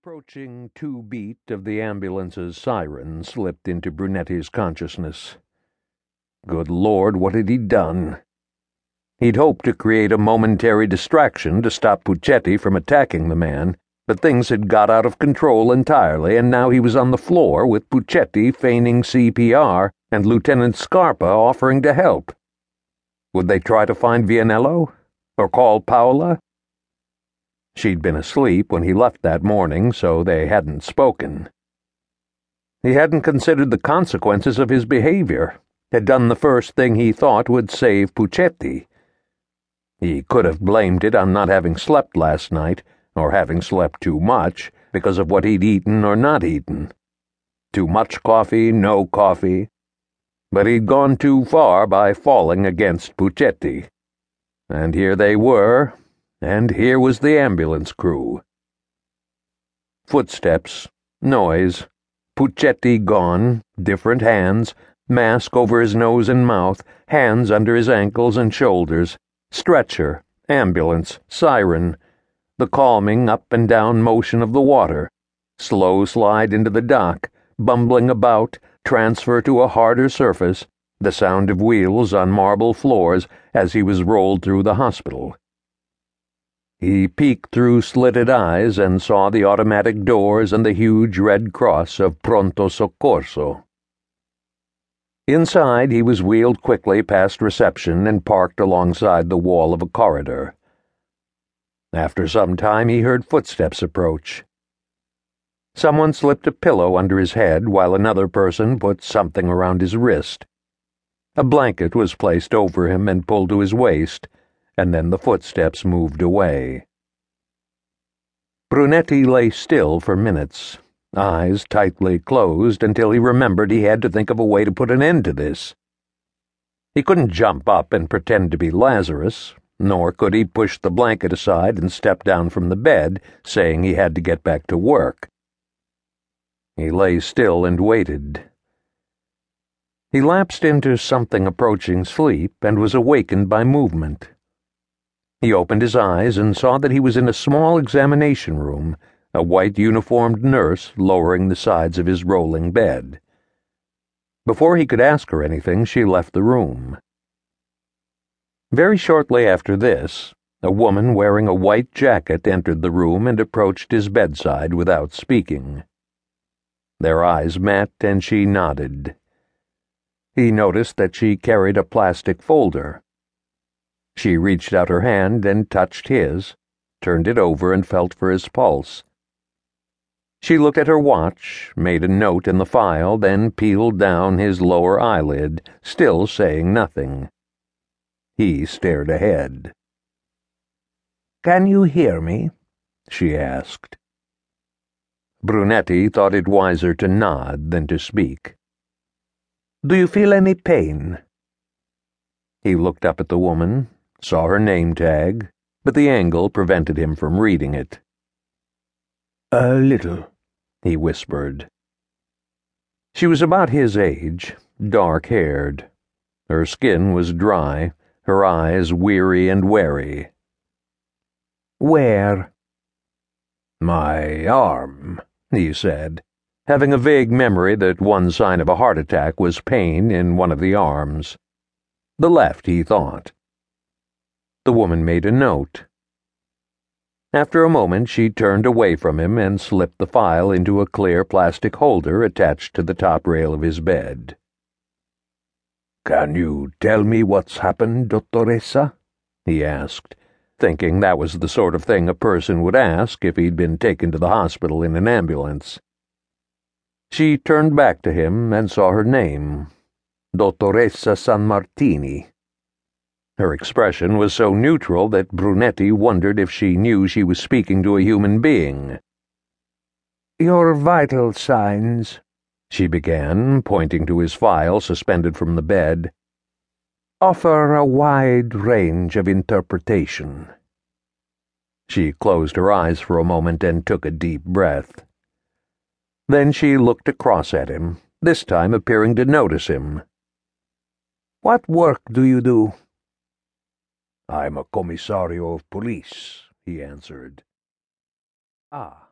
approaching two beat of the ambulance's siren slipped into Brunetti's consciousness. Good Lord, what had he done? He'd hoped to create a momentary distraction to stop Pucetti from attacking the man, but things had got out of control entirely, and now he was on the floor with Pucetti feigning CPR and Lieutenant Scarpa offering to help. Would they try to find Vianello? Or call Paola? She'd been asleep when he left that morning, so they hadn't spoken. He hadn't considered the consequences of his behavior, had done the first thing he thought would save Pucetti. He could have blamed it on not having slept last night, or having slept too much, because of what he'd eaten or not eaten. Too much coffee, no coffee. But he'd gone too far by falling against Pucetti. And here they were, and here was the ambulance crew. Footsteps, noise, Pucetti gone, different hands, mask over his nose and mouth, hands under his ankles and shoulders, stretcher, ambulance, siren, the calming up and down motion of the water, slow slide into the dock, bumbling about, transfer to a harder surface, the sound of wheels on marble floors as he was rolled through the hospital. He peeked through slitted eyes and saw the automatic doors and the huge red cross of Pronto Soccorso. Inside, he was wheeled quickly past reception and parked alongside the wall of a corridor. After some time, he heard footsteps approach. Someone slipped a pillow under his head while another person put something around his wrist. A blanket was placed over him and pulled to his waist and then the footsteps moved away. Brunetti lay still for minutes, eyes tightly closed, until he remembered he had to think of a way to put an end to this. He couldn't jump up and pretend to be Lazarus, nor could he push the blanket aside and step down from the bed, saying he had to get back to work. He lay still and waited. He lapsed into something approaching sleep and was awakened by movement. He opened his eyes and saw that he was in a small examination room, a white uniformed nurse lowering the sides of his rolling bed. Before he could ask her anything, she left the room. Very shortly after this, a woman wearing a white jacket entered the room and approached his bedside without speaking. Their eyes met, and she nodded. He noticed that she carried a plastic folder. She reached out her hand and touched his, turned it over and felt for his pulse. She looked at her watch, made a note in the file, then peeled down his lower eyelid, still saying nothing. He stared ahead. Can you hear me? she asked. Brunetti thought it wiser to nod than to speak. Do you feel any pain? He looked up at the woman, saw her name tag, but the angle prevented him from reading it. A little, he whispered. She was about his age, dark haired. Her skin was dry, her eyes weary and wary. Where? My arm, he said, having a vague memory that one sign of a heart attack was pain in one of the arms. The left, he thought. The woman made a note. After a moment, she turned away from him and slipped the file into a clear plastic holder attached to the top rail of his bed. Can you tell me what's happened, Dottoressa? he asked, thinking that was the sort of thing a person would ask if he'd been taken to the hospital in an ambulance. She turned back to him and saw her name, Dottoressa Sanmartini. Her expression was so neutral that Brunetti wondered if she knew she was speaking to a human being. Your vital signs, she began, pointing to his file suspended from the bed, offer a wide range of interpretation. She closed her eyes for a moment and took a deep breath. Then she looked across at him, this time appearing to notice him. What work do you do? I'm a commissario of police, he answered. Ah.